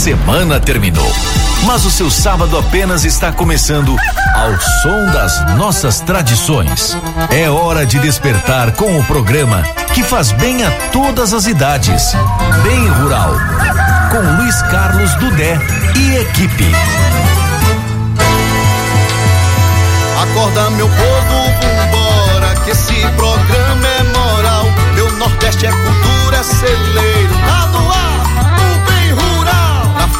semana terminou, mas o seu sábado apenas está começando ao som das nossas tradições. É hora de despertar com o programa que faz bem a todas as idades. Bem Rural, com Luiz Carlos Dudé e equipe. Acorda meu povo, vambora, que esse programa é moral. Meu Nordeste é cultura, é celeiro, tá no ar,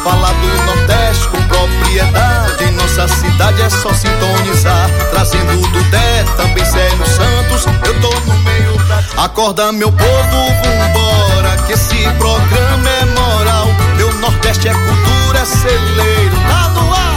fala do Nordeste com propriedade, em nossa cidade é só sintonizar. Trazendo do Dé, também Célio Santos, eu tô no meio da... Acorda meu povo, vambora, que esse programa é moral. Meu Nordeste é cultura, é celeiro, tá no ar,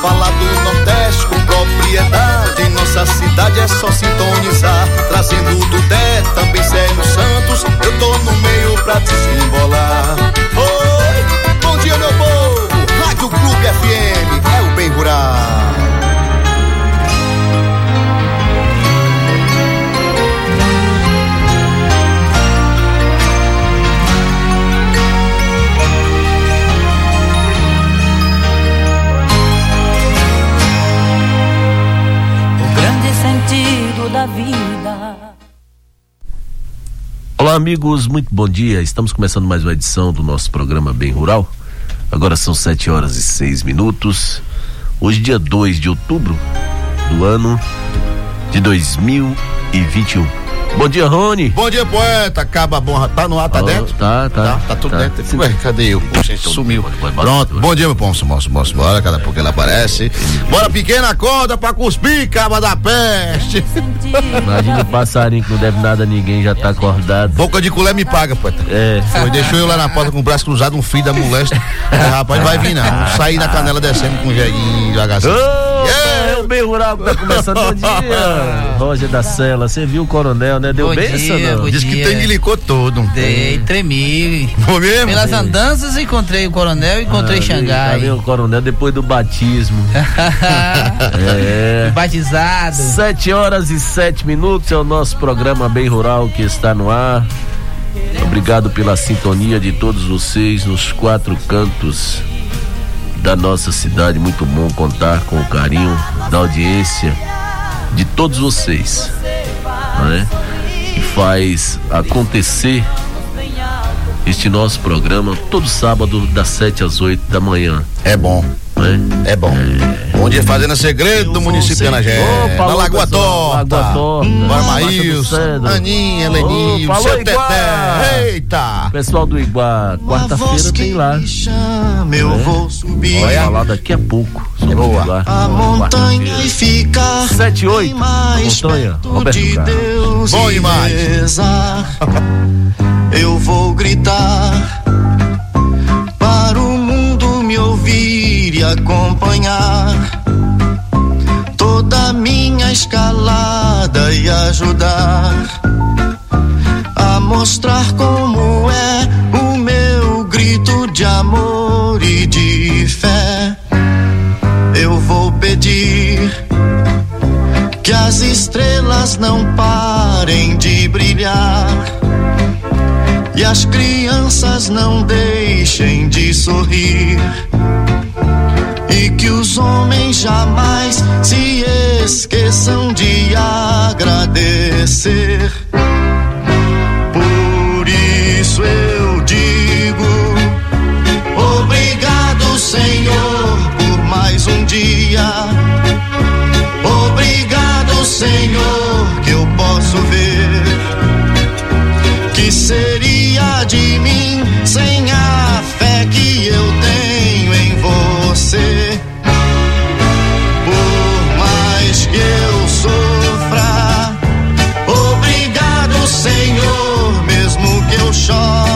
fala do Nordeste com propriedade, em nossa cidade é só sintonizar. Trazendo do Dé, também Célio Santos, eu tô no meio pra desembolar. Oi, bom dia meu povo, Rádio Clube FM, é o bem rural. Da vida. Olá, amigos, muito bom dia. Estamos começando mais uma edição do nosso programa Bem Rural. Agora são 7 horas e 6 minutos. Hoje, dia 2 de outubro do ano de 2021. Bom dia, Rony. Bom dia, poeta. Acaba bom. Tá no ar, tá Ó, dentro? Tá, tá. Tá, tá tudo tá. dentro. Ué, cadê eu? Sumiu. Vai, vai, vai, Pronto. Bom dia, meu ponço, moço, moço. Bora, cada pouco ele aparece. Bora, pequena acorda pra cuspir, caba da peste. Imagina o passarinho que não deve nada a ninguém, já tá acordado. Boca de culé me paga, poeta. É. Foi, deixou eu lá na porta com o braço cruzado, um filho da molesta. É, rapaz, vai vir não. Sair na canela descendo com um jeguinho devagarzinho. É o bem rural que tá começando o dia. Roger da Cela, você viu o coronel, né? Deu Bom benção, dia, não? bom Diz que dia. tem licou todo. Dei, tremi. Foi mesmo? Pelas andanças encontrei o coronel e encontrei Ah, Xangai. Tá vendo o coronel depois do batismo. é. Batizado. Sete horas e sete minutos é o nosso programa Bem Rural que está no ar. Obrigado pela sintonia de todos vocês nos quatro cantos da nossa cidade. Muito bom contar com o carinho da audiência de todos vocês, não é? Que faz acontecer este nosso programa todo sábado das 7 às 8 da manhã, É bom. É? É bom. Bom dia, Fazenda Segredo do município de Anagé. Na Lagoa Torta. Lagoa Torta. Bora, Baixa do Maílson, Cedro. Aninha, Heleninho, Opa, seu Iguá. Teté. Eita. Pessoal do Iguá, quarta-feira tem lá. Eu É. vou subir Vai falar daqui a pouco sobre Boa. Iguá. a montanha e ficar Sete e oito, bem mais montanha, perto Roberto de Carlos. Deus Bom demais. Eu vou gritar ouvir e acompanhar toda minha escalada e ajudar a mostrar como é o meu grito de amor e de fé. Eu vou pedir que as estrelas não parem de brilhar e as crianças não deixem de sorrir e que os homens jamais se esqueçam de agradecer. Mesmo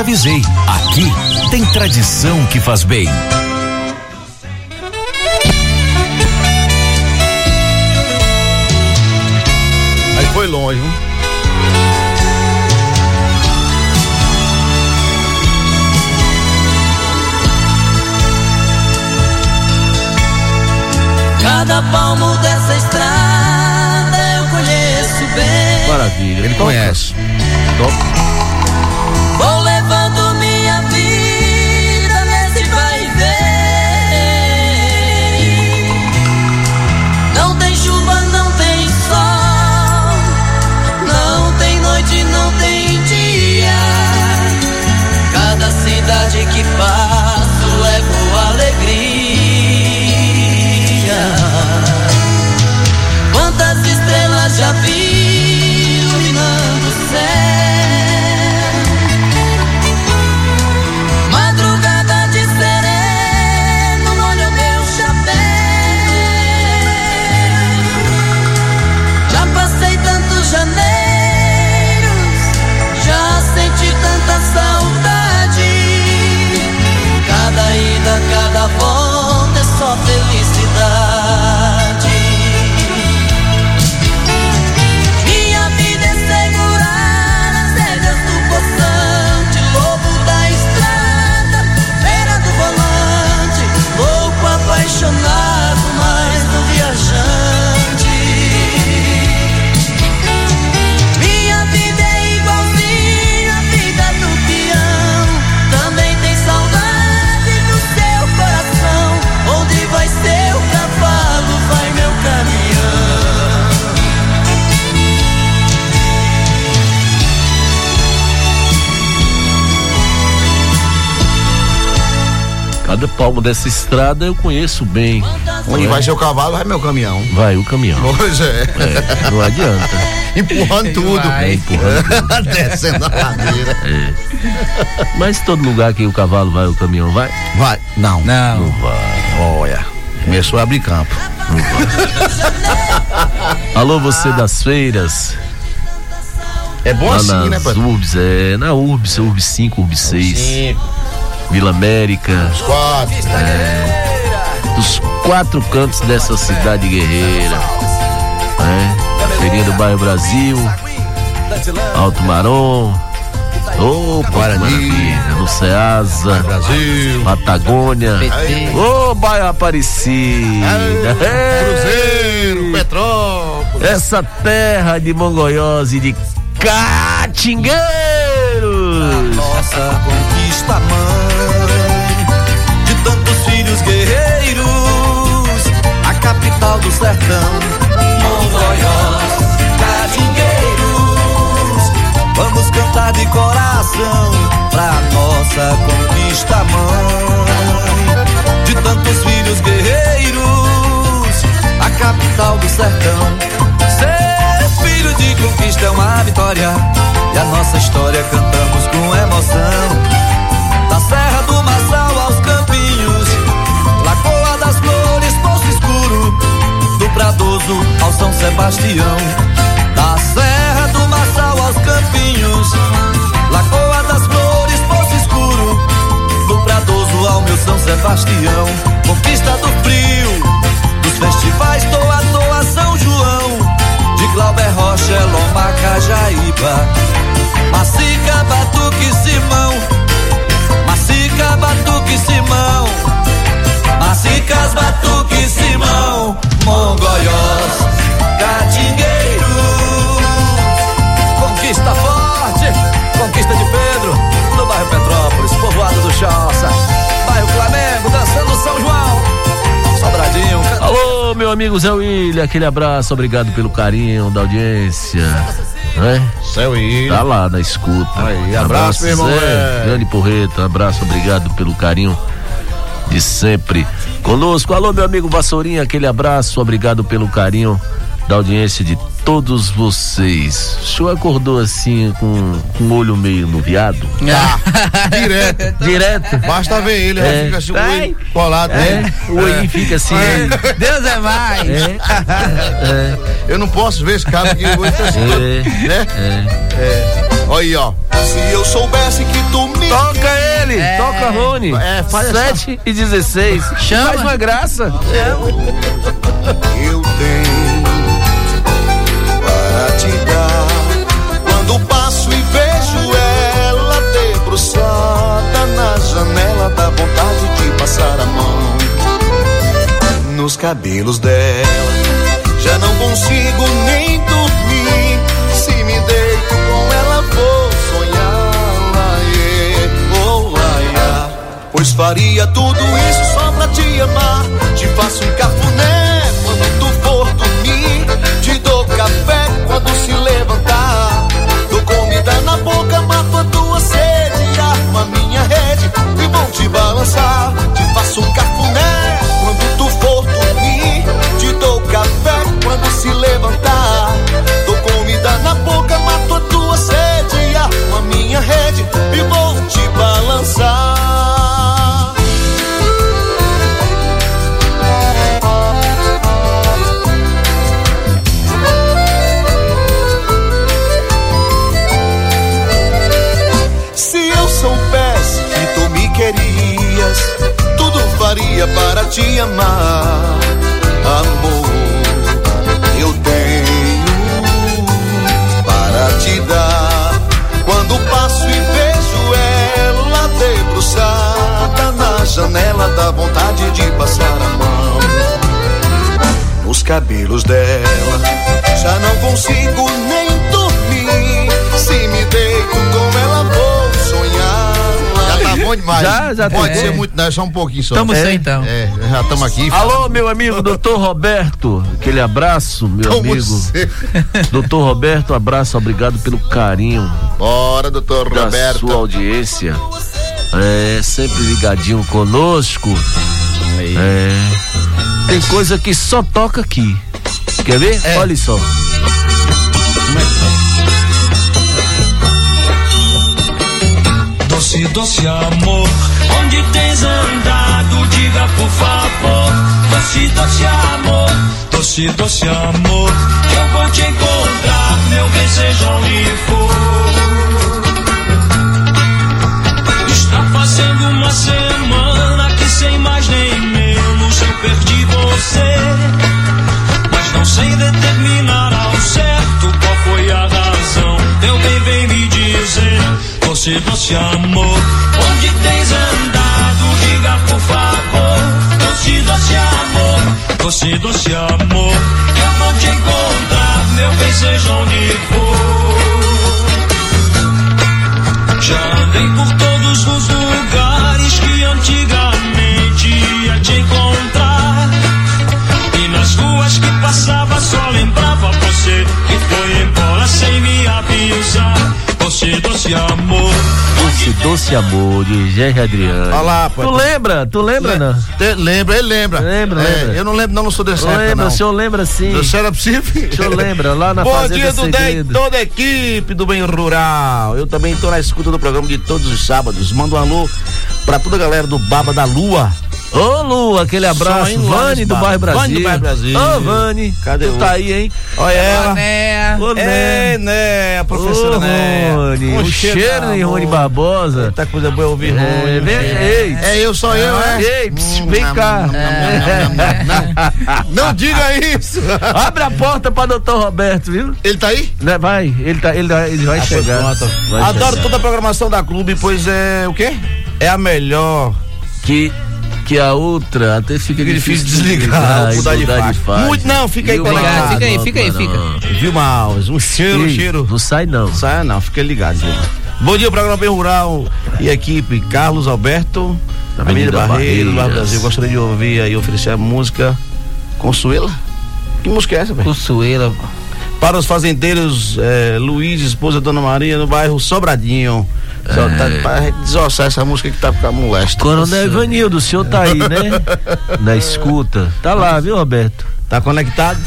te avisei. Aqui tem tradição que faz bem. Cada palmo dessa estrada eu conheço bem. Onde vai seu cavalo, vai meu caminhão. Vai o caminhão. Pois é. É, não adianta. Empurrando tudo. É, empurrando. Descendo a ladeira. Mas todo lugar que o cavalo vai, o caminhão vai? Vai. Não. Não. Não vai. Olha. Começou a abrir campo. Alô, você das feiras. É bom lá assim, nas né, pai? Urbs, é, na Urbs, Urbs 5, Urbs 6, Cinco, Vila América, os quatro. dos quatro cantos dessa cidade guerreira. Né? Feirinha do Bairro Brasil, Alto Marom, Guarani. maravilha, no Ceasa, Brasil. Patagônia, ô Bairro Aparecida, Ei! Cruzeiro, Petrópolis. essa terra de Mongoiós e de Catingueiros. Nossa conquista, mãe, de tantos filhos guerreiros, a capital do sertão, Mongoiós, Catingueiros. Vamos cantar de coração pra nossa conquista, mãe, de tantos filhos guerreiros, a capital do sertão. Ser filho de conquista é uma vitória. E a nossa história cantamos com emoção. Sebastião. Da Serra do Marçal aos Campinhos, Lagoa das Flores, Poço Escuro, do Pradoso ao meu São Sebastião. Conquista do frio, dos festivais Toa Toa São João, de Glauber Rocha, Loma Cajaíba, Macica, Batuque, Simão, Macica, Batuque, Simão, Macicas, Batuque, Simão, Mongoiós, conquista de Pedro, no bairro Petrópolis, povoado do Choça, bairro Flamengo, dançando São João, Sobradinho, Alô, meu amigo Zé William, aquele abraço, obrigado pelo carinho da audiência. Né? Céu e Tá lá na escuta. Aí, abraço, meu irmão, Zé, é. Grande Porreta, abraço, obrigado pelo carinho de sempre conosco. Alô, meu amigo Vassourinha, aquele abraço, obrigado pelo carinho da audiência de todos vocês. O senhor acordou assim com, com o olho meio nuviado? Direto. Direto? Basta ver ele, É. fica assim, o olho colado. É, né? o olhinho fica assim. É. Deus é mais. É, Eu não posso ver esse cara que o olho tá assim, É. né? É. Olha aí, ó. Se eu soubesse que tu me Toca ele, toca Rony. É, faz essa- 7 e 16. Chama. Faz uma graça. eu tenho cabelos dela. Já não consigo nem dormir. Se me deito com ela, vou sonhar. Oh, laia. Pois faria tudo isso só pra te amar. Te faço um te amar. Amor, eu tenho para te dar. Quando passo e vejo ela debruçada na janela, dá vontade de passar a mão nos cabelos dela. Já não consigo nem dormir. Se me deito com bom demais. Já, já Pode ser muito, não, é só um pouquinho só. Tamo é, sem, então. É, já estamos aqui. Alô, meu amigo doutor Roberto. Aquele abraço, meu Como amigo. você- Doutor Roberto, abraço, obrigado pelo carinho Bora, doutor da Roberto. sua audiência. É, sempre ligadinho conosco. É, tem coisa que só toca aqui. Quer ver? É. Olha só. Doce, doce amor, onde tens andado, diga por favor. Doce, doce amor, doce, doce amor, eu vou te encontrar, meu bem, seja onde for. Está fazendo uma semana que sem mais nem menos eu perdi você. Mas não sei determinar doce, doce amor, onde tens andado? Diga por favor, doce, doce amor, doce, doce amor, eu vou te encontrar, meu bem, seja onde for. Já andei por todos os lugares que antigamente Doce, doce amor. Doce, doce amor de Jerry Adriano. Olha lá, pô. Tu lembra? Tu lembra, não? Te- Lembra, ele lembra. Lembra, É, lembra. Eu não lembro, não, não sou dessa época, Lembra, não. o senhor lembra sim. O senhor é possível? O senhor lembra, lá na Bom Fazenda dia do 10, Segredo. toda a equipe do Bem Rural. Eu também tô na escuta do programa de todos os sábados. Manda um alô pra toda a galera do Baba da Lua. Ô, Lu, aquele abraço. Vani do Bairro Brasil. Vani do Bairro Brasil. Ô, Vani. Cadê tu o- tá aí, hein? Olha ela. Né? Ô, É, né, a professora Ô, né. Rony, Um o cheiro da em Rony. Barbosa. Muita coisa boa ouvir, É, Rony. vem- ei. É eu, só eu, é? Ei, pss, vem cá. Não diga isso. Abre a porta pra doutor Roberto, viu? Ele tá aí? Né, Vai, ele, tá, ele, ele vai chegar. Pronto. Vai Adoro chegar. toda a programação da clube, pois é o quê? É a melhor. Que, que a outra até fica Difícil difícil desligar, e mudar de faixa. faixa. Muito não, fica aí conectado. Fica aí, fica aí, fica. Viu, Maus? Um cheiro, Ei, cheiro. Não sai não. Saia não, fica ligado, viu? Bom dia, programa Bem Rural e equipe Carlos Alberto, Avenida Avenida Barreiro, Barreiras. Brasil. Gostaria de ouvir aí, oferecer a música Consuela. Que música é essa, velho? Consuela. Para os fazendeiros, eh, Luiz, esposa Dona Maria, no bairro Sobradinho. Só tá pra gente desossar essa música que tá ficando molesta. Coronel Ivanildo, o senhor tá aí, né? Na escuta. Tá lá, viu, Roberto? Tá conectado?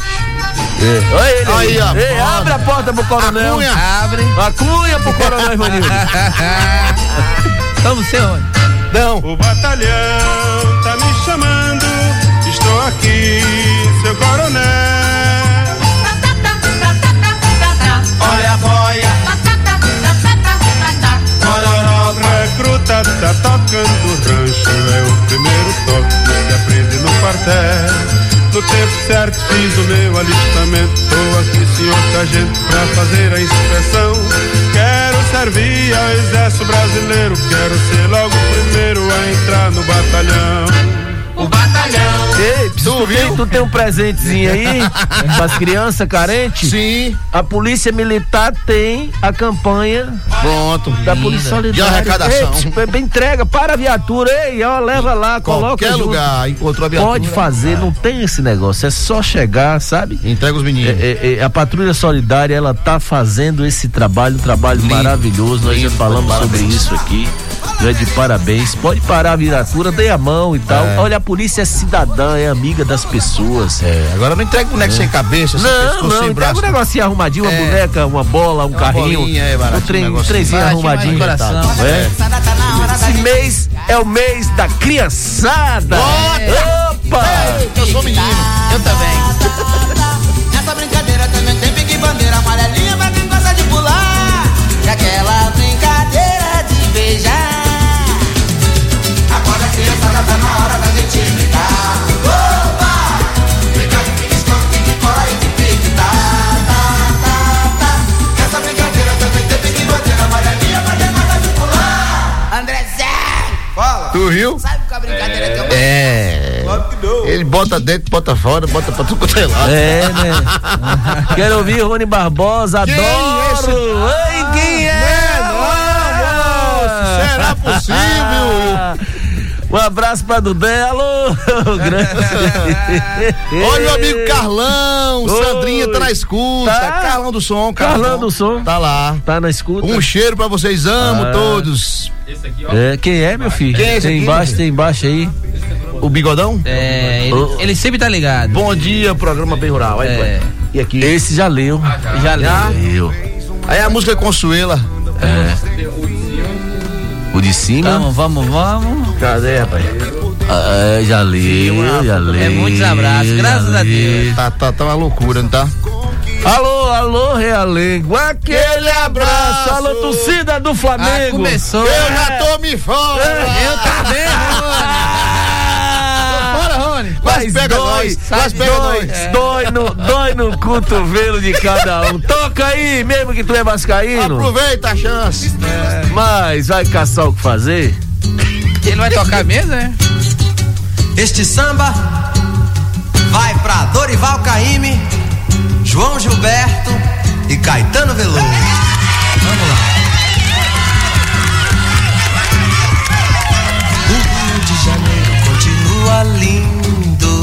É. Olha ele Aí, ó. Ei, abre a porta pro coronel. Cunha. Abre. A cunha pro coronel Ivanildo. Vamos ser onde? Não. O batalhão tá me chamando, estou aqui, seu coronel. Recruta tá tocando rancho, é o primeiro toque que se aprende no quartel. No tempo certo fiz o meu alistamento, tô aqui, senhor sargento, pra fazer a inspeção. Quero servir ao exército brasileiro, quero ser logo o primeiro a entrar no batalhão. O batalhão. Ei, tu, tem, tu tem um presentezinho aí pras crianças carentes? Sim, A Polícia Militar tem a campanha pronto. da Polícia Solidária. De arrecadação. Ei, tipo, entrega para a viatura, ei, ó, leva lá, coloca Qualquer junto. lugar, encontrou a viatura. Pode fazer, não tem esse negócio, é só chegar, sabe? Entrega os É, meninos. é, é, a Patrulha Solidária, ela tá fazendo esse trabalho, um trabalho maravilhoso. Nós já falamos sobre isso aqui. Não é de parabéns. Pode parar a viatura, dê a mão e tal. Olha, a polícia é cidadã, é amiga das pessoas. É, agora não entrega boneco sem cabeça, sem Não, pescoço, não, sem entrega braço. um negocinho arrumadinho, uma É. boneca, uma bola, um Uma carrinho. bolinha, é, baratinho, um trem, um Baratinho, arrumadinho. mas de coração. É. Esse mês é o mês da criançada. Opa! Eu sou menino. Eu também. Nessa brincadeira também tem pique bandeira amarelinha pra quem gosta de pular. E aquela brincadeira de beijar. Tu viu? Sabe qual a brincadeira que eu É. Ele bota dentro, bota fora, bota pra tudo quanto é lado. É, né? Quero ouvir Rony Barbosa, Quem adoro! esse? Ei, quem é? Olha, será possível? Um abraço pra Dudé, alô! Grande. Olha o amigo Carlão, Oi. Sandrinha tá na escuta. Tá. Carlão do som, Carlão do som. Tá lá. Tá na escuta? Um cheiro pra vocês, amo Ah. todos. É, quem é, meu filho? Quem é esse tem aqui? embaixo, tem embaixo aí. O bigodão? É, ele, Ô. ele sempre tá ligado. Bom dia, programa bem rural. Aí, É. E aqui? Esse já leu. Já leu. Leu. Aí a música é Consuela. O de cima? Vamos, vamos, vamos. Cadê, rapaz? Ah, é, já leu, já leu. É muitos abraços, graças a. Deus. Tá, tá, tá uma loucura, não tá? Alô, alô, Realengo. Aquele abraço. Alô, torcida do Ah, Flamengo. começou. Eu já tô me fora. Eu também, Rony. Bora, Rony. Mas pega dói, nós, mas pega dói, nós. dói, no, dói no cotovelo de cada um. Toca aí, mesmo que tu é vascaíno. Aproveita a chance. Mas vai caçar o que fazer? Ele vai tocar mesmo, né? Este samba vai pra Dorival Caymmi, João Gilberto e Caetano Veloso. Vamos lá. O Rio de Janeiro continua lindo.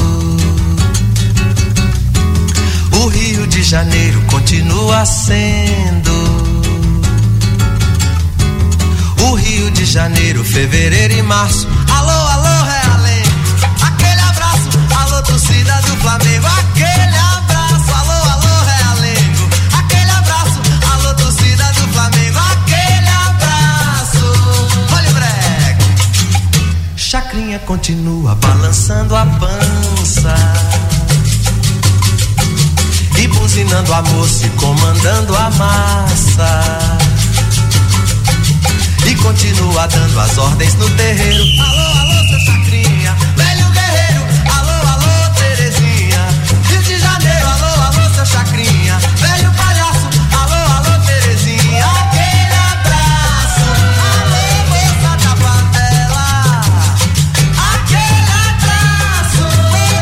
O Rio de Janeiro continua sendo. De Janeiro, fevereiro e março. Alô, alô, Realengo. Aquele abraço, alô, torcida do Flamengo. Aquele abraço, alô, alô, Realengo. Aquele abraço, alô, torcida do Flamengo. Aquele abraço. Olha o breque. Chacrinha continua balançando a pança. E buzinando a moça e comandando a massa continua dando as ordens no terreiro. Alô, alô, seu Chacrinha, velho guerreiro. Alô, alô, Terezinha. Rio de Janeiro, alô, alô, seu Chacrinha, velho palhaço. Alô, alô, Terezinha. Aquele abraço. Alô, moça da favela. Aquele abraço.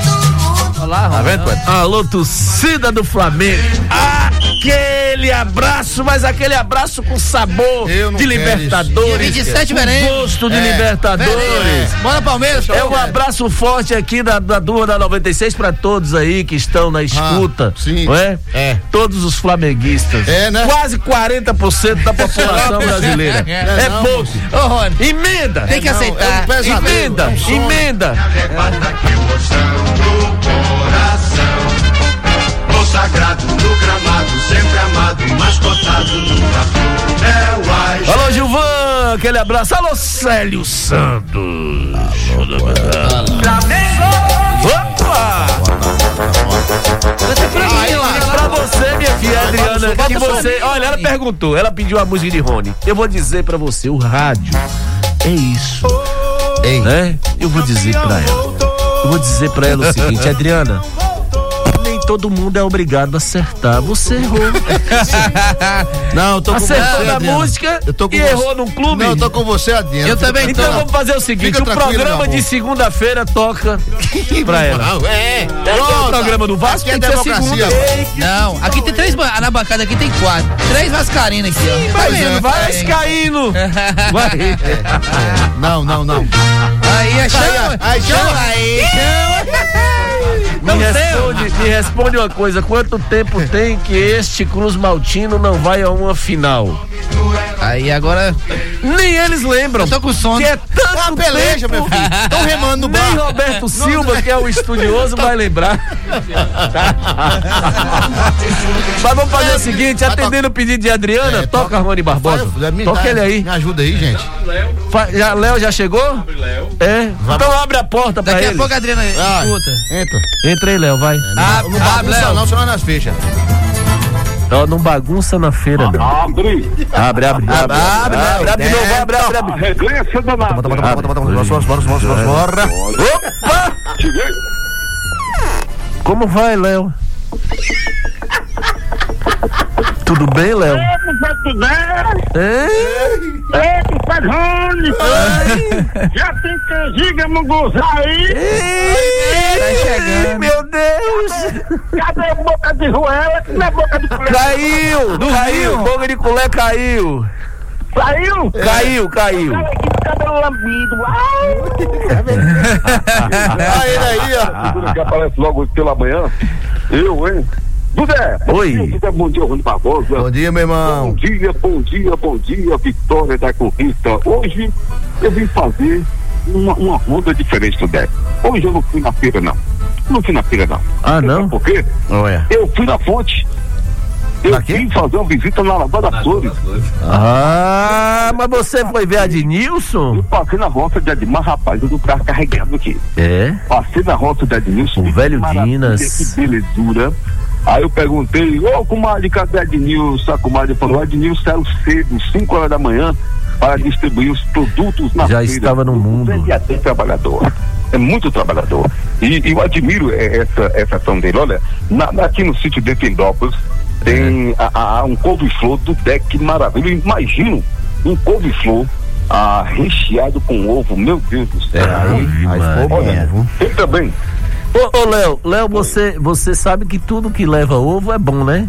Todo mundo. Olá, Tá vendo? Alô, torcida do Flamengo. Aquele aquele abraço, mas aquele abraço com sabor de Libertadores. isso. 27 com merengue. gosto de É, Libertadores. Bora Palmeiras. É um abraço forte aqui da, da turma da 96 para todos aí que estão na escuta. sim. Não é? É. Todos os flamenguistas. É, né? Quase 40% da população brasileira. É, É não, pouco. Ô, Rony, Emenda! tem que não, aceitar. é um. Emenda! é sonho. Emenda! Sagrado do gramado, sempre amado mascotado nunca foi. É o Alô, Gilvan! Aquele abraço. Alô, Célio Santos. Opa! Pra você, minha filha Adriana, que você. Olha, ela perguntou, ela pediu a música de Rony. Eu vou dizer pra você, o rádio é isso. Ei. Né? Eu vou dizer pra ela. Eu vou dizer pra ela o seguinte, Adriana. Todo mundo é obrigado a acertar. Você errou. Não, eu tô com Acertou você, na Adriana. música Eu tô com e você. errou num clube. Não, eu tô com você, Adriana. Eu também tô. Então vamos fazer o seguinte: o programa de segunda-feira toca pra ela. Não, é. É o programa do Vasco, Aqui é tem democracia, segunda. Não, aqui tem três. ba- Na bancada aqui tem quatro. Três vascaínas aqui, ó. Tá Vai, vendo? vai caindo. Vai. Não, não, não. Aí, aí, chama. Aí, chama. Aí, chama. Me responde, me responde uma coisa: quanto tempo tem que este Cruz Maltino não vai a uma final? Aí agora. Nem eles lembram. Eu tô com sono. Que é tanto Uma peleja, tempo. meu filho. Estão remando no Nem. Roberto Silva, que é o estudioso, vai lembrar. Mas vamos fazer o seguinte, atendendo o pedido de Adriana, É, toca Rony Barbosa. Toca ele aí. Me ajuda aí, gente. Já, Léo já chegou? É. Então abre a porta pra Daqui ele. a pouco a Adriana Vai. escuta. Entra. Entra aí, Léo, vai. Ah, não ah, bagunça Léo. não, senão nas fechas. Ó, não bagunça na feira, não. Abre Abre, abre, abre. Abre, abre, abre de novo, abre, abre, abre. reganha essa danada. Bota, bota, bota, bota, bota. Bora, bora, bora, bora, bora. Opa! Como vai, Léo? Tudo bem, Léo? É? É, Padrone! Já tem canjiga munguzá aí? Tá chegando. Meu Deus! Cadê a boca de ruela? Cadê a boca de colher? Caiu! Caiu! Boca de colher caiu! Saiu? Caiu, caiu! Olha aqui o cabelo lambido. Ah, ele aí, ó. Que aparece logo pela manhã. Eu, hein? Dudé! Oi. Bom dia, bom Rony Barbosa. Bom dia, meu Bom irmão. dia, bom dia, bom dia, Vitória da Conquista. Hoje eu vim fazer uma, uma ronda diferente do Dé. Hoje eu não fui na feira, não. Não fui na feira, não. Ah, não? Sabe por quê? Olha. Eu fui na fonte. Eu Na quê? vim fazer uma visita na Lagoa das Flores. Ah, mas você foi ver a de Nilson? Eu passei na roça de Admar, rapaz, eu tô carro carregando aqui. É? Passei na roça de Adnilson. O velho Dinas. Que belezura. Aí eu perguntei, ô comadre, cadê Adnilson? A comadre falou, Adnilson saiu cedo, 5 horas da manhã, para distribuir os produtos na Já feira. estava no mundo. Ele é trabalhador. É muito trabalhador. E, e eu admiro eh, essa, essa ação dele. Olha, na- na- aqui no sítio de Tendópolis tem a- a- a- um couve-flor do deck maravilha. Eu imagino um couve-flor ah, recheado com ovo. Meu Deus do céu. Aí, aí ficou Olha, tem também. Ô, ô Léo, Léo, você, você sabe que tudo que leva ovo é bom, né?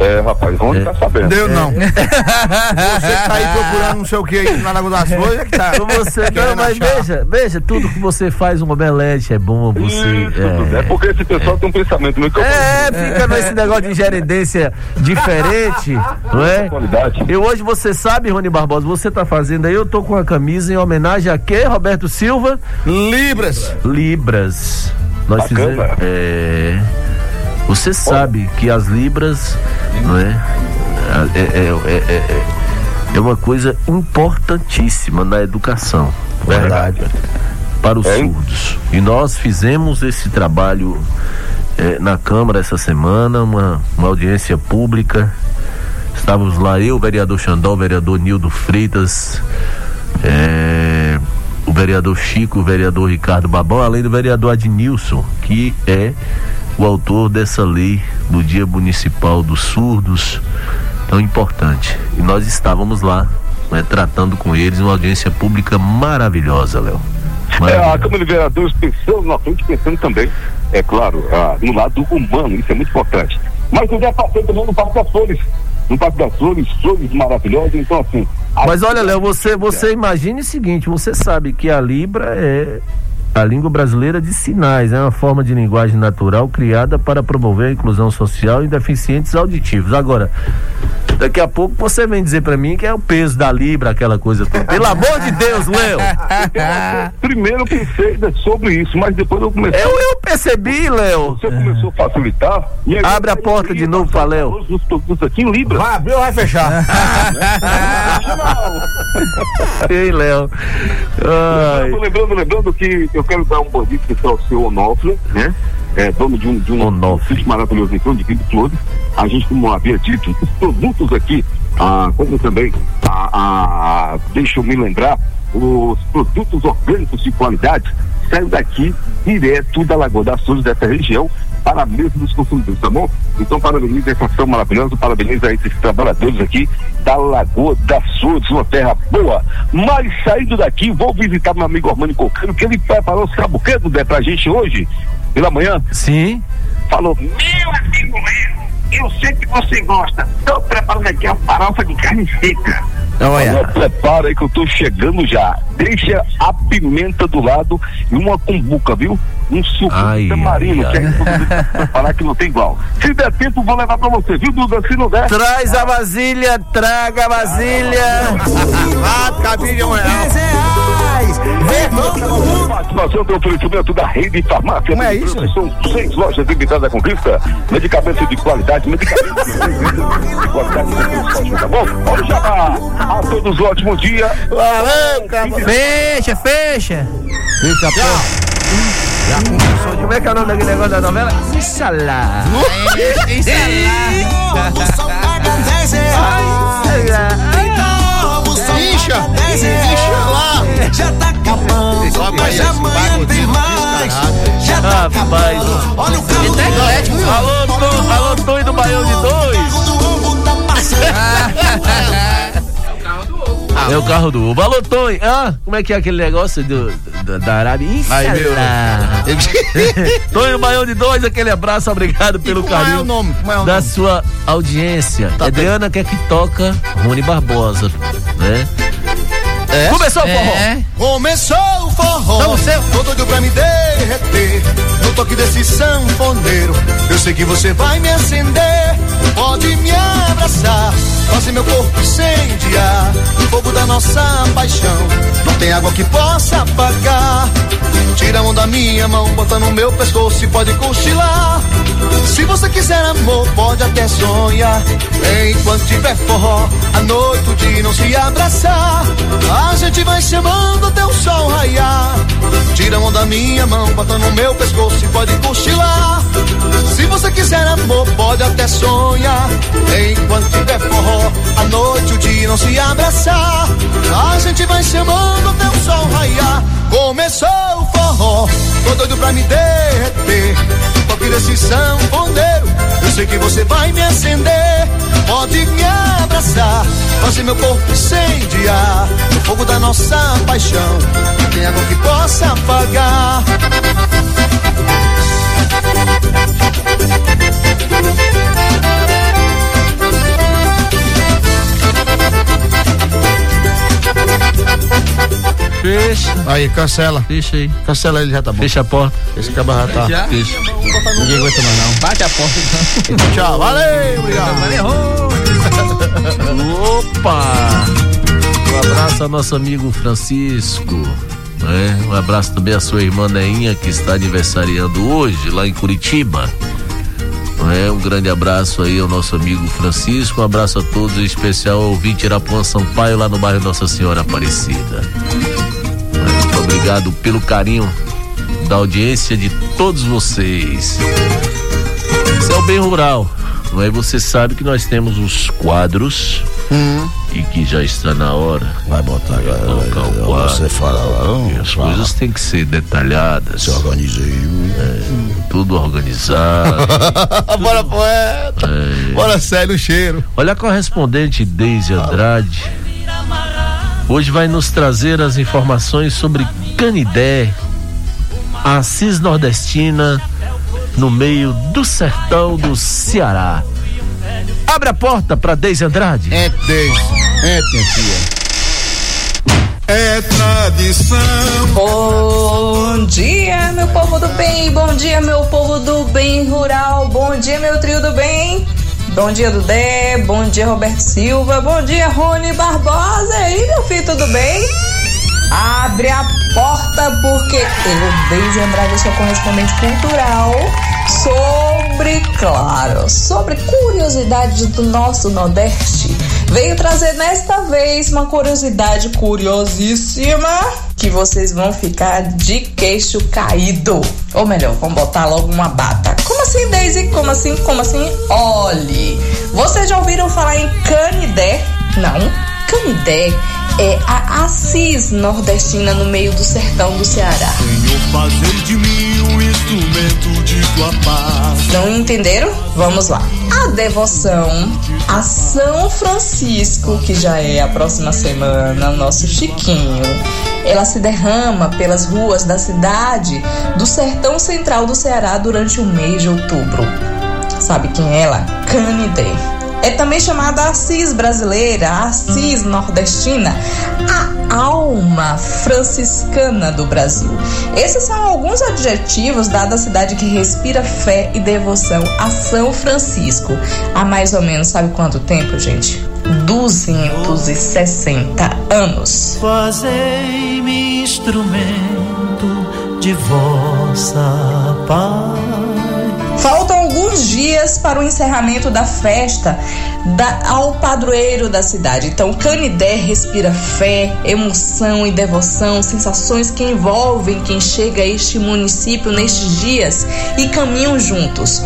É, rapaz, onde É. tá sabendo? Deu não. Você que tá aí procurando não sei o que aí na Lagoa das Flores, é que tá. Você não, mas achar. veja, veja, tudo que você faz um omelete é bom, você. Isso, é. É, porque esse pessoal tem um pensamento eu é fica nesse negócio de gerendência diferente, não é? qualidade. Eu hoje, você sabe, Rony Barbosa, você tá fazendo aí, eu tô com a camisa em homenagem a quê, Roberto Silva? Libras. Libras. Nós Bacana. fizemos. É. Você sabe que as libras, não é? É, é, é, é- é- é uma coisa importantíssima na educação. Verdade. Para os É. surdos. E nós fizemos esse trabalho é, na Câmara essa semana, uma, uma audiência pública. Estávamos lá, eu, o vereador Xandó, o vereador Nildo Freitas, é, o vereador Chico, o vereador Ricardo Babão, além do vereador Adnilson, que é o autor dessa lei do Dia Municipal dos Surdos, tão importante. E nós estávamos lá, né, tratando com eles, uma audiência pública maravilhosa, Léo. É, a. Câmara de Vereadores pensando na frente, pensando também, é claro, ah, no lado humano, isso é muito importante. Mas eu já passei também no Parque das Flores. No Parque das Flores, flores maravilhosas. Então, assim. Mas olha, Léo, você, você imagine o seguinte: você sabe que a Libra é a língua brasileira de sinais, é uma forma de linguagem natural criada para promover a inclusão social em deficientes auditivos. Agora, daqui a pouco você vem dizer pra mim que é o peso da Libra, aquela coisa toda. Pelo amor de Deus, Léo! Primeiro eu pensei sobre isso, mas depois eu comecei. Eu, eu percebi, Léo. Você começou a facilitar. E aí Abre a porta de novo pra Léo. Os produtos aqui em Libra. Vai abrir ou vai fechar? Ei, Léo. Lembrando, lembrando, lembrando que eu quero dar um bom dia especial ao seu Onofre, né? É, dono de um, de um sítio maravilhoso então, de Quinto Flores. A gente, como havia dito, os produtos aqui, ah, como também, ah, ah, deixa eu me lembrar, os produtos orgânicos de qualidade saem daqui direto da Lagoa das Flores, dessa região, para a mesa dos consumidores, tá bom? Então, parabenizo essa ação maravilhosa, parabenizo a esses trabalhadores aqui da Lagoa das Flores, uma terra boa. Mas saindo daqui, vou visitar meu amigo Armando Coqueiro, que ele preparou os cabuquedos, né, pra gente hoje, pela manhã. Sim. Falou, meu amigo Léo, eu sei que você gosta, tô preparando aqui uma farofa de carne seca. Olha. Prepara aí que eu tô chegando já. Deixa a pimenta do lado e uma cumbuca, viu? Um suco de tamarino, que é preparar que não tem igual. Se der tempo, vou levar pra você, viu, Duda? Se não der. Traz a vasilha, traga a vasilha. Ah, cabide um real. Participação do oferecimento da rede farmácia. Como é isso? São seis lojas limitadas à conquista. Medicamentos de qualidade, medicamentos de qualidade, tá bom? Olha já a todos um ótimo dia. Valeu, cara. Fecha, fecha. Fecha porta. Já começou. Como é que é o nome daquele negócio da novela? Inxalá. Incha. Incha lá. Já tá acabando, mas amanhã tem mais. Já tá Rapaz. acabando. Olha o carro tá viu? Alô, Tom, alô, Tom do Baião de dois. É o carro do Uber. Alô, Tony. Ah, como é que é aquele negócio do, do- da Arábia? Aí, meu. Tony do Baião de dois, aquele abraço, obrigado pelo como é carinho o nome? É o da nome? sua audiência. Tá Adriana quer que toca Rony Barbosa, né? É? Começou o forró. É. Começou o forró, Então você- tô doido pra me derreter No toque desse sanfoneiro Eu sei que você vai me acender Pode me abraçar Fazer meu corpo incendiar O fogo da nossa paixão Não tem água que possa apagar Tira a mão da minha mão Bota no meu pescoço e pode cochilar. Se você quiser amor, pode até sonhar. Enquanto tiver forró A noite, dia não se abraçar A gente vai chamando até o sol raiar. Tira a mão da minha mão, bota no meu pescoço e pode cochilar. Se você quiser amor, pode até sonhar. Enquanto tiver forró, a noite, dia não se abraçar A gente vai chamando até o sol raiar. Começou forró, tô doido pra me derreter. Toque desse sanfoneiro, eu sei que você vai me acender. Pode me abraçar, fazer meu corpo incendiar. No fogo da nossa paixão, não tem água que possa apagar Fecha. Aí, cancela. Fecha aí. Cancela ele, já tá bom. Fecha a porta. Esse cabra já tá. Já? Fecha. Ninguém aguenta mais não. Bate a porta então. Tchau, valeu, obrigado. Valeu. Opa! Um abraço ao nosso amigo Francisco. né? Um abraço também à sua irmã Neinha, que está aniversariando hoje, lá em Curitiba. É, um grande abraço aí ao nosso amigo Francisco, um abraço a todos, em especial ao ouvinte Irapuã Sampaio, lá no bairro Nossa Senhora Aparecida. Muito obrigado pelo carinho da audiência de todos vocês. Esse é o Bem Rural. Não é? Você sabe que nós temos os quadros e que já está na hora. Vai botar agora. Colocar o quadro. Você fala lá. As coisas têm que ser detalhadas. Se organizei. Tudo organizado. Bora, poeta. Bora, sério, o cheiro. Olha a correspondente Deise Andrade. Hoje vai nos trazer as informações sobre Canidé, a Cis Nordestina no meio do sertão do Ceará. Abre a porta para Deise Andrade. É, Deise. É, minha filha. É tradição. Bom dia, meu povo do bem. Bom dia, meu povo do bem rural. Bom dia, meu trio do bem. Bom dia, Dudé. Bom dia, Roberto Silva. Bom dia, Rony Barbosa. E aí, meu filho, tudo bem? Abre a porta porque eu, Deise Andrade, sou correspondente cultural sobre, claro, sobre curiosidades do nosso Nordeste. Veio trazer nesta vez uma curiosidade curiosíssima que vocês vão ficar de queixo caído. Ou melhor, vamos botar logo uma bata. Como assim, Daisy? Como assim? Como assim? Olhe, vocês já ouviram falar em canidé? Não. Canidé é a Assis nordestina no meio do sertão do Ceará. Senhor, fazer de mim um instrumento de tua paz. Não entenderam? Vamos lá. A devoção a São Francisco, que já é a próxima semana, nosso Chiquinho, ela se derrama pelas ruas da cidade do sertão central do Ceará durante o mês de outubro. Sabe quem é ela? Canidé. É também chamada Assis brasileira, a Assis nordestina, a alma franciscana do Brasil. Esses são alguns adjetivos dados à cidade que respira fé e devoção a São Francisco. Há mais ou menos, sabe quanto tempo, gente? 260 anos. Fazei-me instrumento de vossa paz. Faltam alguns dias para o encerramento da festa da, ao padroeiro da cidade. Então, Canidé respira fé, emoção e devoção, sensações que envolvem quem chega a este município nestes dias e caminham juntos.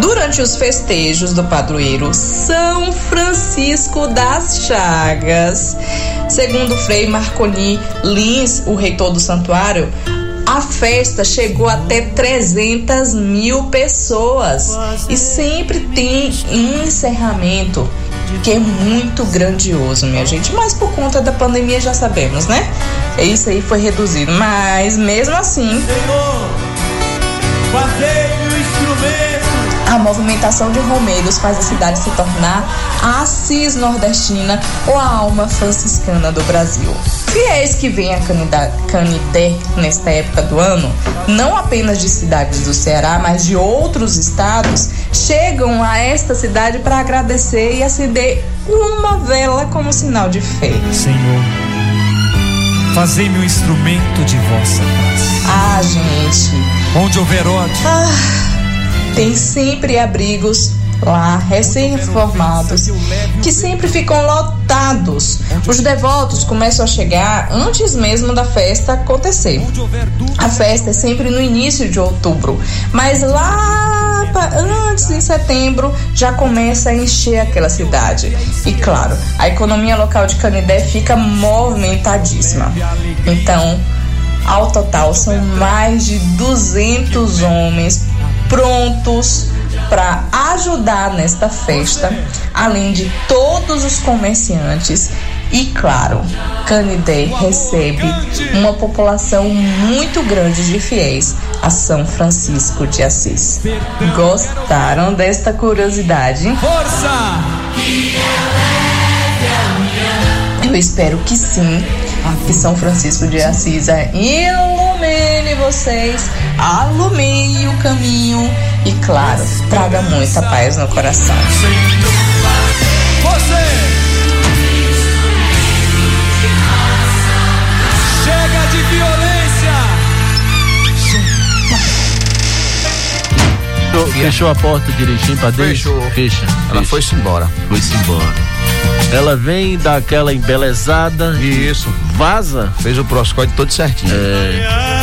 Durante os festejos do padroeiro São Francisco das Chagas, segundo Frei Marconi Lins, o reitor do santuário, a festa chegou até 300 mil pessoas e sempre tem encerramento que é muito grandioso, minha gente. Mas por conta da pandemia já sabemos, né? Isso aí foi reduzido, mas mesmo assim. A movimentação de romeiros faz a cidade se tornar a Assis nordestina ou a alma franciscana do Brasil. Fiéis que vêm a Canidé nesta época do ano, não apenas de cidades do Ceará, mas de outros estados, chegam a esta cidade para agradecer e acender uma vela como sinal de fé. Senhor, fazei-me um instrumento de vossa paz. Ah, gente. Onde houver ódio, Tem sempre abrigos lá, recém-reformados, que sempre ficam lotados. Os devotos começam a chegar antes mesmo da festa acontecer. A festa é sempre no início de outubro, mas lá antes em setembro já começa a encher aquela cidade. E claro, a economia local de Canidé fica movimentadíssima. Então, ao total, são mais de 200 homens prontos para ajudar nesta festa, além de todos os comerciantes. E claro, Canidé recebe uma população muito grande de fiéis a São Francisco de Assis. Gostaram desta curiosidade? Força! Eu espero que sim, que São Francisco de Assis vocês, alumie o caminho e, claro, traga muita paz no coração. Você! Chega de violência! Fechou, fechou a porta direitinho pra dentro? Fechou. Fecha. Ela fecha. foi-se embora. Foi-se embora. Ela vem, dá aquela embelezada. Isso. Vaza. Fez o proscóide todo certinho. É.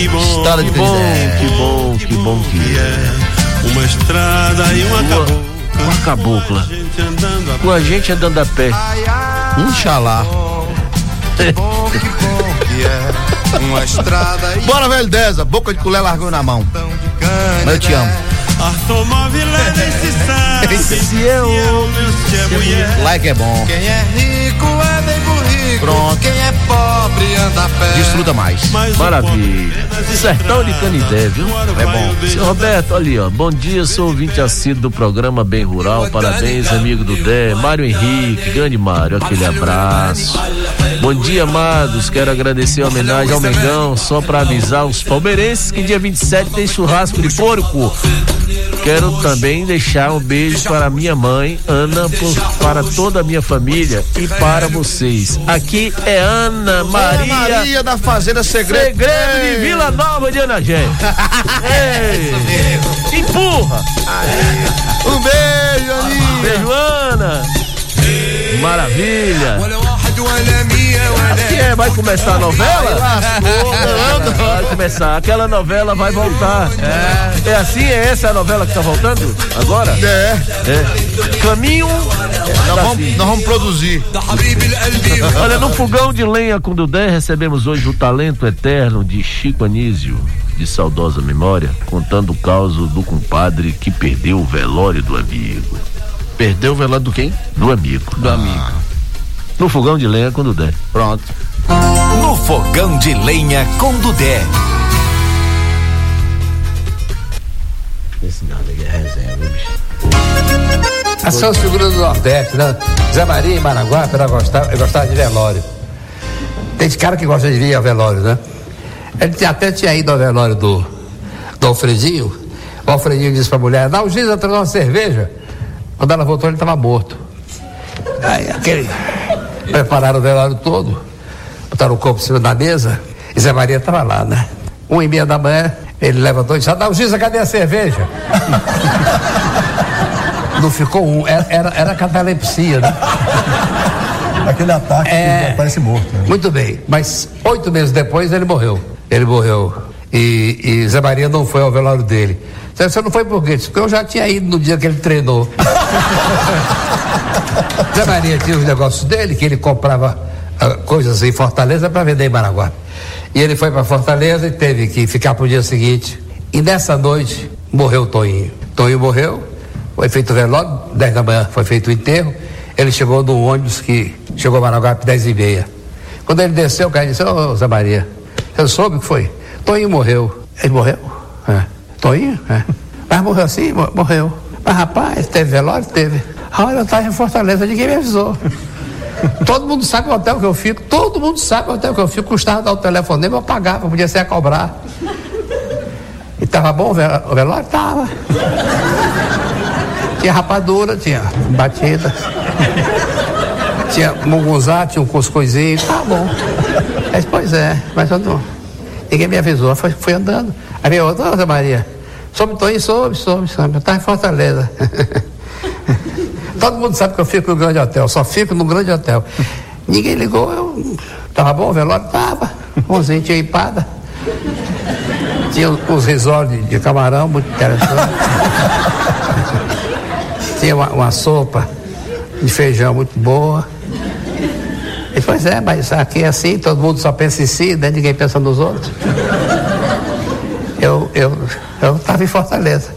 Que bom. Estrada de Que bom, Crisé. que bom, que bom que é. Uma estrada e uma cabocla. Uma cabocla. Com a gente andando a pé. Inxalá. Bom, que bom que é uma estrada e Bora, velho Deza. Boca de colher largou na mão. eu te amo. É desse sabe. Se eu. Se é homem, se é mulher. Like é bom. Quem é rico é bem burrico. Rico, Pronto. quem é pobre anda a pé. Desfruta mais. Maravilha. Sertão de Canidé, viu? É bom. Seu Roberto, ali, ó. Bom dia, sou ouvinte assíduo do programa Bem Rural. Parabéns, amigo do Dé. Mário Henrique, grande Mário, aquele abraço. Bom dia, amados. Quero agradecer a homenagem ao Mengão, só pra avisar os palmeirenses que dia 27 tem churrasco de porco. Quero também deixar um beijo para minha mãe, Ana, por- para toda a minha família e para vocês. Aqui é Ana Maria. Maria da Fazenda Segredo. Segredo de Vila Nova de Anagé. Empurra. Um beijo, Aninha. Beijo, Ana. Maravilha. É, vai começar a novela? Vai começar. Aquela novela vai voltar. É, assim, é essa a novela que tá voltando? Agora? É. É. Caminho. Nós vamos, nós vamos produzir. Olha, no fogão de lenha com Dudé recebemos hoje o talento eterno de Chico Anísio, de saudosa memória, contando o caos do compadre que perdeu o velório do amigo. Perdeu o velório do quem? Do amigo. Do amigo. No fogão de lenha com Dudé. Pronto. No fogão de lenha com Dudé. Esse nada aqui é reserva, bicho. Essas são as figuras do Nordeste, né? Zé Maria e Maraguá, era gostar, gostava de velório. Tem esse cara que gosta de ir ao velório, né? Ele até tinha ido ao velório do, do Alfredinho. O Alfredinho disse pra mulher: Dá o giz a trazer uma cerveja. Quando ela voltou, ele estava morto. Aí, aquele. Prepararam o velório todo, botaram o corpo em cima da mesa, e Zé Maria estava lá, né? Um e meia da manhã, ele levantou e disse: o giz, cadê a cerveja? Não ficou um, era, era, era catalepsia, né? Aquele ataque É. parece morto. né? Muito bem, mas oito meses depois ele morreu. Ele morreu. E, e Zé Maria não foi ao velório dele. Você não foi por quê? Porque eu já tinha ido no dia que ele treinou. Zé Maria tinha os negócios dele, que ele comprava ah, coisas em Fortaleza para vender em Maraguá. E ele foi para Fortaleza e teve que ficar pro dia seguinte. E nessa noite morreu o Toinho. Toinho morreu, foi feito o velório, 10 da manhã foi feito o enterro. Ele chegou no ônibus que chegou a Maraguá às 10 e meia. Quando ele desceu, o cara disse, ô Zé Maria, você soube o que foi? Toinho morreu. Ele morreu? É. Toinho? É. Mas morreu assim? Mo- Morreu. Mas rapaz, teve velório? Teve. Ah, olha, eu estava em Fortaleza, ninguém me avisou. Todo mundo sabe o hotel que eu fico, todo mundo sabe o hotel que eu fico, custava dar o telefonema, eu pagava, podia ser a cobrar. E tava bom o ve- o velório? Tava. Tinha rapadura, tinha batida. Tinha munguzá, tinha um cuscuzinho, tá bom. Mas, pois é, mas eu não. Ninguém me avisou, foi, fui andando. Aí veio outra, "Ô, Zé Maria, soube Toninho, soube, soube, soube. Eu tava em Fortaleza. Todo mundo sabe que eu fico no grande hotel, só fico no grande hotel. Ninguém ligou, eu. Tava bom o velório? Tava. Bonzinho, tinha empada. Tinha uns risoles de, de camarão, muito interessante. tinha uma, uma sopa de feijão muito boa. E, pois é, mas aqui é assim, todo mundo só pensa em si, né? ninguém pensa nos outros. Eu eu eu estava em Fortaleza.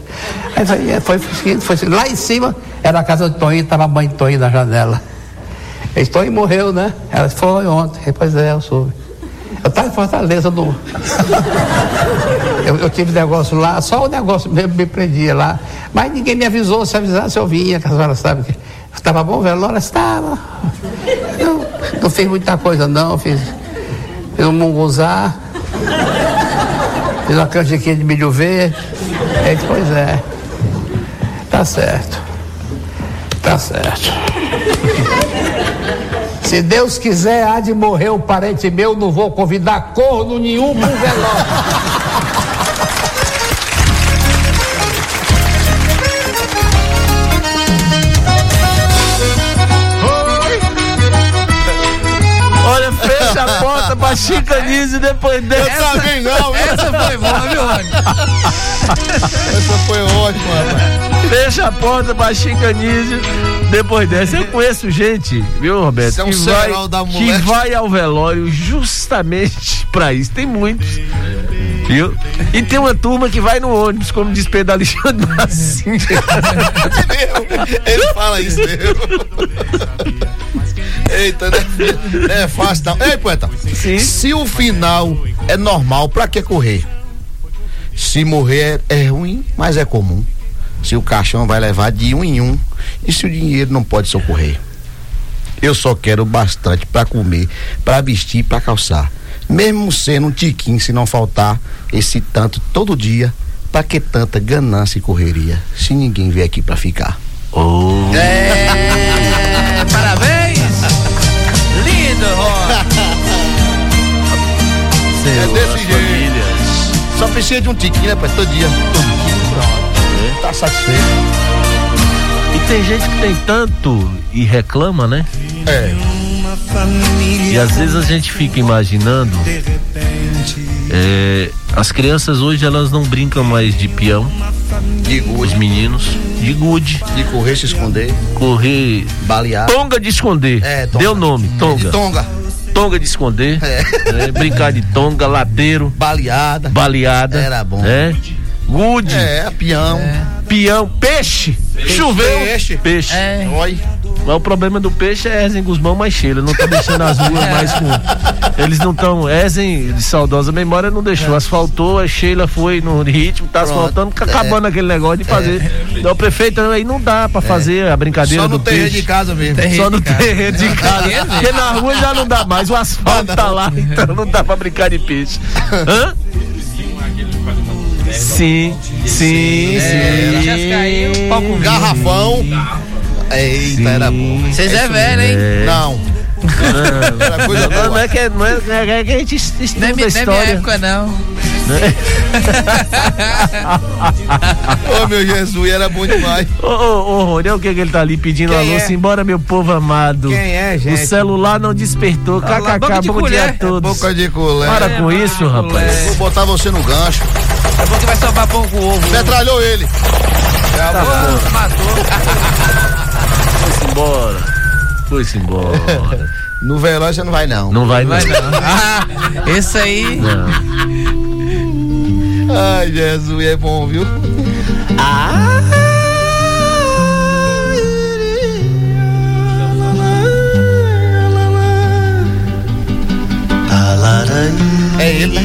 Aí foi, foi, foi, foi assim, lá em cima era a casa do Toninho, estava a mãe do Toninho na janela. E Toninho morreu, né? Ela foi ontem. Aí, pois é, eu soube. Eu estava em Fortaleza no. Eu, eu tive negócio lá, só o negócio mesmo me prendia lá. Mas ninguém me avisou, se avisasse eu vinha, que a senhora sabe que. Estava bom o velório? Estava. Não fiz muita coisa não, fiz, fiz um munguzá, fiz uma canjiquinha de milho verde. Aí, pois é. Tá certo. Tá certo. Se Deus quiser, há de morrer um parente meu, não vou convidar corno nenhum pro velório. Chicanísio depois dessa. Eu também não? Essa foi boa, viu, Rony? Essa foi ótima, rapaz. Fecha a porta pra Chicanísio depois dessa. Eu conheço gente, viu, Roberto? Isso é um que, vai, que vai ao velório justamente pra isso. Tem muitos. Viu? E tem uma turma que vai no ônibus, como diz Pedro Alexandre Bassinho. Ele fala isso mesmo. Eita, né? É fácil não. Ei, poeta. Se o final é normal, pra que correr? Se morrer é, é ruim, mas é comum. Se o caixão vai levar de um em um. E se o dinheiro não pode socorrer? Eu só quero bastante pra comer, pra vestir, pra calçar. Mesmo sendo um tiquinho, se não faltar esse tanto todo dia, pra que tanta ganância e correria? Se ninguém vier aqui pra ficar. Oh. É, parabéns! É desse jeito. Só precisa de um tiquinho, né, pai? Todo dia. Todo dia, pronto. Tá satisfeito. E tem gente que tem tanto e reclama, né? É. E às vezes a gente fica imaginando. é, as crianças hoje elas não brincam mais de peão. De Os meninos. De gude. De correr, se esconder. Correr. Balear. Tonga de esconder. É, tonga. Deu nome, tonga. De tonga. Tonga de esconder. né? Brincar de tonga, ladeiro. Baleada. Baleada. Era bom. É. Gude. É, peão. Peão. Peixe. Choveu. Peixe. Peixe. É. Oi. Mas o problema do peixe é Ezen Guzmão mais cheio. Ele não tá deixando as ruas mais com. Eles não estão. Ezen, de saudosa memória, não deixou. Asfaltou, a Sheila foi no ritmo, tá Pronto. asfaltando, fica acabando aquele negócio de fazer. Então, o prefeito aí não dá pra fazer a brincadeira Só no do terreno peixe. de casa mesmo. Só no terreno de casa. Porque na rua já não dá mais, o asfalto tá lá, então não dá pra brincar de peixe. Hã? Sim, sim, É, sim. pau com Garrafão. Eita, era bom. Vocês é velho, hein? É. Não. Não, não é que, não é, não é que a gente estuda Não é, a mi- não é minha história. época, não. Ô, meu Jesus, era bom demais. Ô, ô, ô, Rony, olha o que, que ele tá ali pedindo Quem alô, é? simbora, meu povo amado. Quem é, O gente? celular não despertou. Olha lá, boca KKK, de bom dia a todos. Boca de colher. Para com isso, rapaz. Vou botar você no gancho. É bom que vai salvar pão com ovo. Metralhou ele. Tá fora. Matou. Foi-se embora. Foi-se embora. No velório você não vai, não. Não vai, Vai não. não. Ah, esse aí. Não. Ai, Jesus, é bom, viu? É ele, né?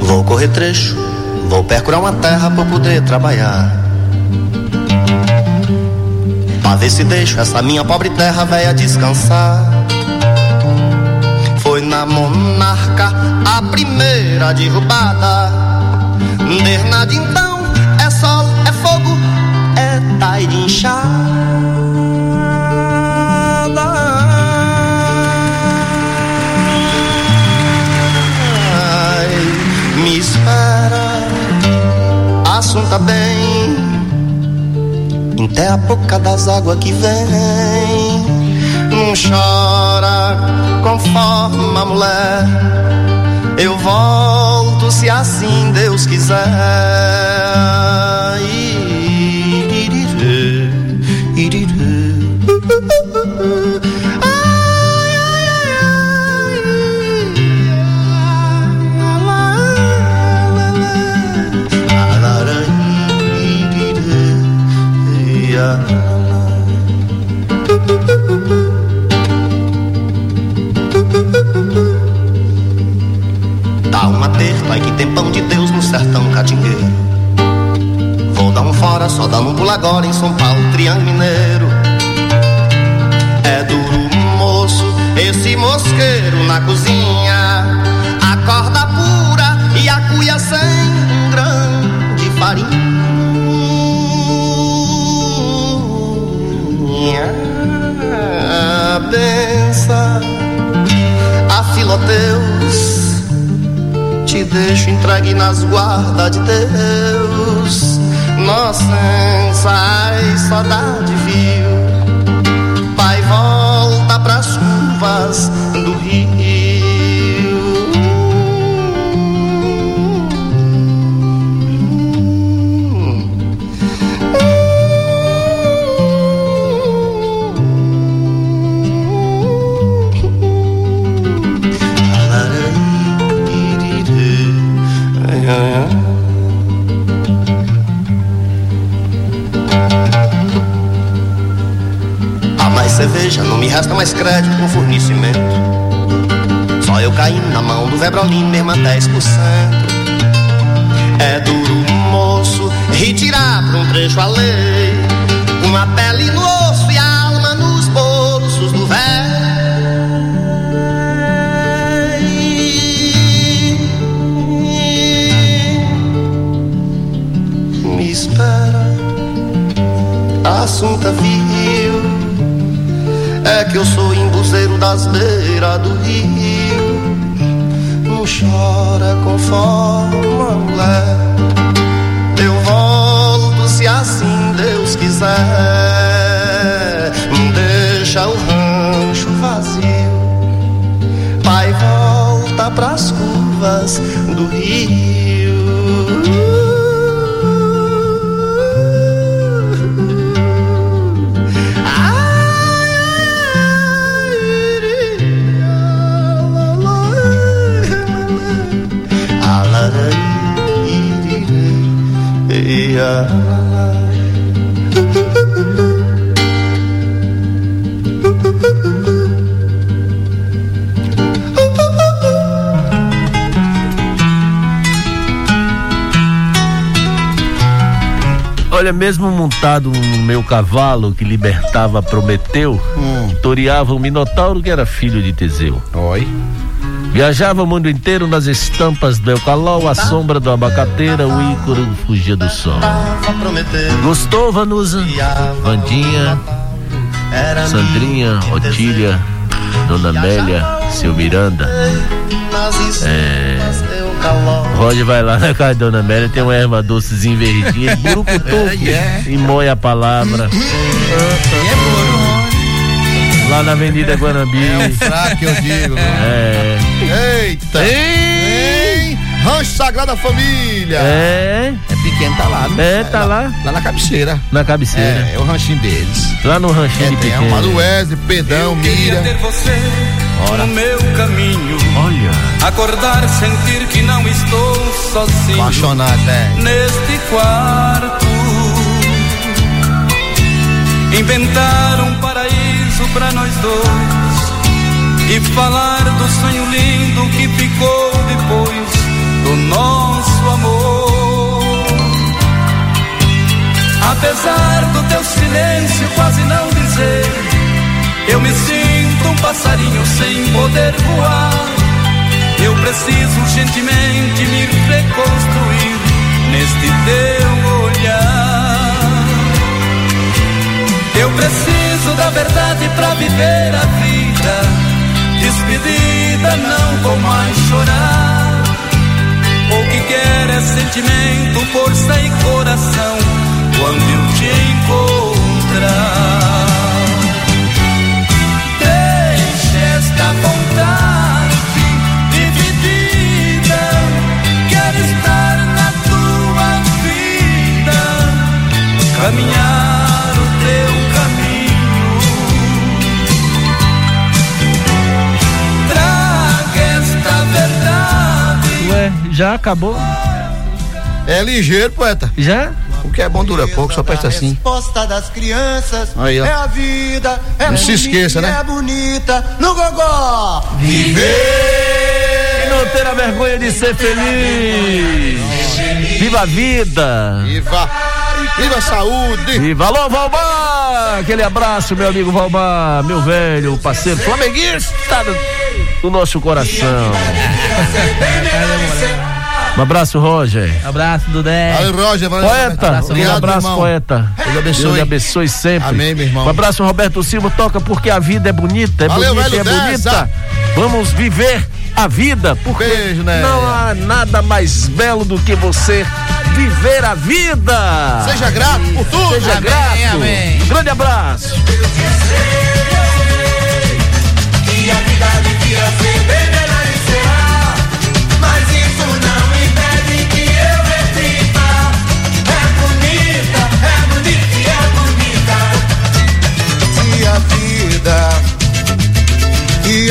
Vou correr trecho, vou percurar uma terra eu poder trabalhar. Pra ver se deixo essa minha pobre terra velha descansar. Foi na monarca a primeira derrubada. Desde então é sol, é fogo, é Ai, das águas que vem. Não chora, conforma a mulher. Eu volto se assim Deus quiser. Tem pão de Deus no sertão catingueiro. Vou dar um fora, só dando um pulo agora em São Paulo, Triângulo Mineiro. É duro, moço, esse mosqueiro na cozinha. A corda pura e a cuia sem um grão de farinha. Deus te deixo entregue nas guardas de Deus. Nossa, ai, saudade viu. Pai, volta pras curvas do rio. Mais crédito com fornecimento. Só eu caí na mão do Vebrolin, mesmo a 10%. É duro, moço, retirar pra um trecho além. Uma pele no osso e a alma nos bolsos do velho. Me espera, assunta vil. É que eu sou embuzeiro das beiras do rio. Não chora com forma mulher. Eu volto se assim Deus quiser. Deixa o rancho vazio. Pai volta pras curvas do rio. Olha, mesmo montado no meu cavalo que libertava Prometeu, Hum. toreava um minotauro que era filho de Teseu. Oi. Viajava o mundo inteiro nas estampas do eucalol, a sombra do abacateira, o ícoro fugia do sol. Gostou, Vanusa? Vandinha, Sandrinha, Otília, Dona Amélia, seu Miranda. É. Roger vai lá na casa da Dona Amélia, tem uma erva docezinha verdinha, burucutu, e moe a palavra. Lá na Avenida Guanambi. É o fraco que eu digo. É. Eita! Hein? Rancho Sagrada Família! É. É pequeno, tá lá. É, tá lá. Lá na cabeceira. Na cabeceira. É, é o ranchinho deles. Lá no ranchinho É, de tem pequeno. do Wesley, Pedrão, Queria ter Mira. você no meu caminho. Olha. Acordar, sentir que não estou sozinho. Apaixonado, é. Neste quarto. Inventar um paraíso pra nós dois. E falar do sonho lindo que ficou depois do nosso amor. Apesar do teu silêncio quase não dizer, eu me sinto um passarinho sem poder voar. Eu preciso urgentemente me reconstruir neste teu olhar. Eu preciso da verdade pra viver a vida. Despedida, não vou mais chorar. O que quer é sentimento, força e coração. Quando eu te encontrar, deixe esta vontade dividida. Quero estar na tua vida, caminhar já acabou? É ligeiro, poeta. Já? O que é bom dura pouco, só presta assim. Resposta das crianças Aí, ó. é a vida, é Não se bonita, esqueça, né? É bonita, no gogó. E não ter a vergonha de ser feliz. Viva a vida. Viva. Viva a saúde. Viva. Alô, Valmar. Aquele abraço, meu amigo Valmar, meu velho parceiro flamenguista do, nosso coração. Um abraço, Roger. Abraço, Dudé. Valeu, Roger. Valeu, Poeta, Roberto. um abraço, irmão. poeta. Deus abençoe. Deus abençoe sempre. Amém, meu irmão. Um abraço, Roberto Silva. Toca porque a vida é bonita, é Valeu, bonita, velho, é bonita. Vamos viver a vida, porque Beijo, né? não há nada mais belo do que você viver a vida. Seja grato por tudo. Seja Amém, grato. amém. Grande abraço.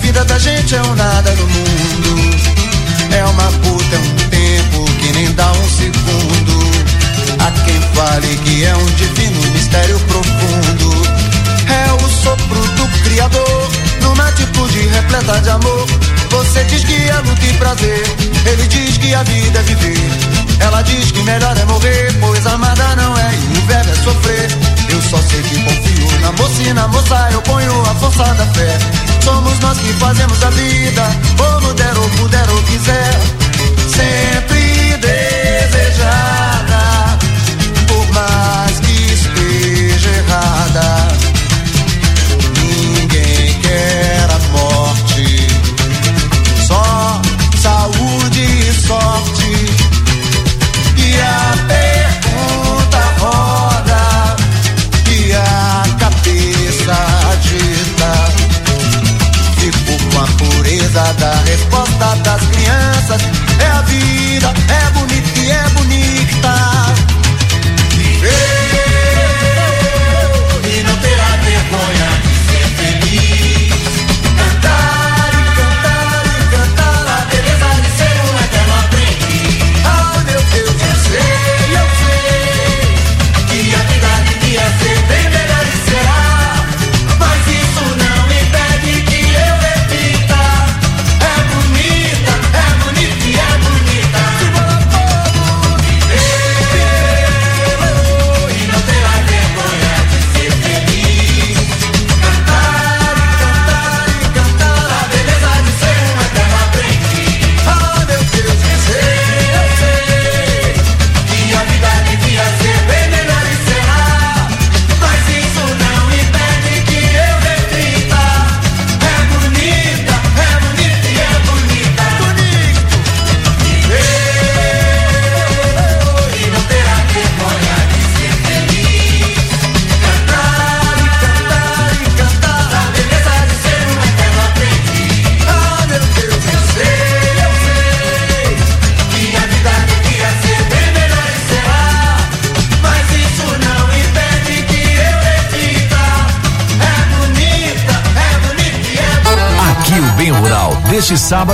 Vida da gente é um nada no mundo. É uma puta, é um tempo que nem dá um segundo. Há quem fale que é um divino mistério profundo. É o sopro do Criador, numa atitude repleta de amor. Você diz que é luta e prazer, ele diz que a vida é viver. Ela diz que melhor é morrer, pois amada não é e o verbo é sofrer. Eu só sei que confio na moça e na moça eu ponho a força da fé. Somos nós que fazemos a vida, como der ou puder ou quiser. Sempre desejada, por mais que esteja errada. Ninguém quer a morte, só saúde e sorte. Vida, é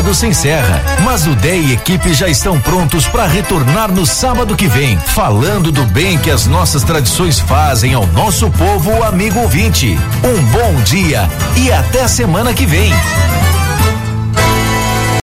sábado se encerra, mas o DEI e equipe já estão prontos para retornar no sábado que vem, falando do bem que as nossas tradições fazem ao nosso povo amigo ouvinte. Um bom dia e até semana que vem.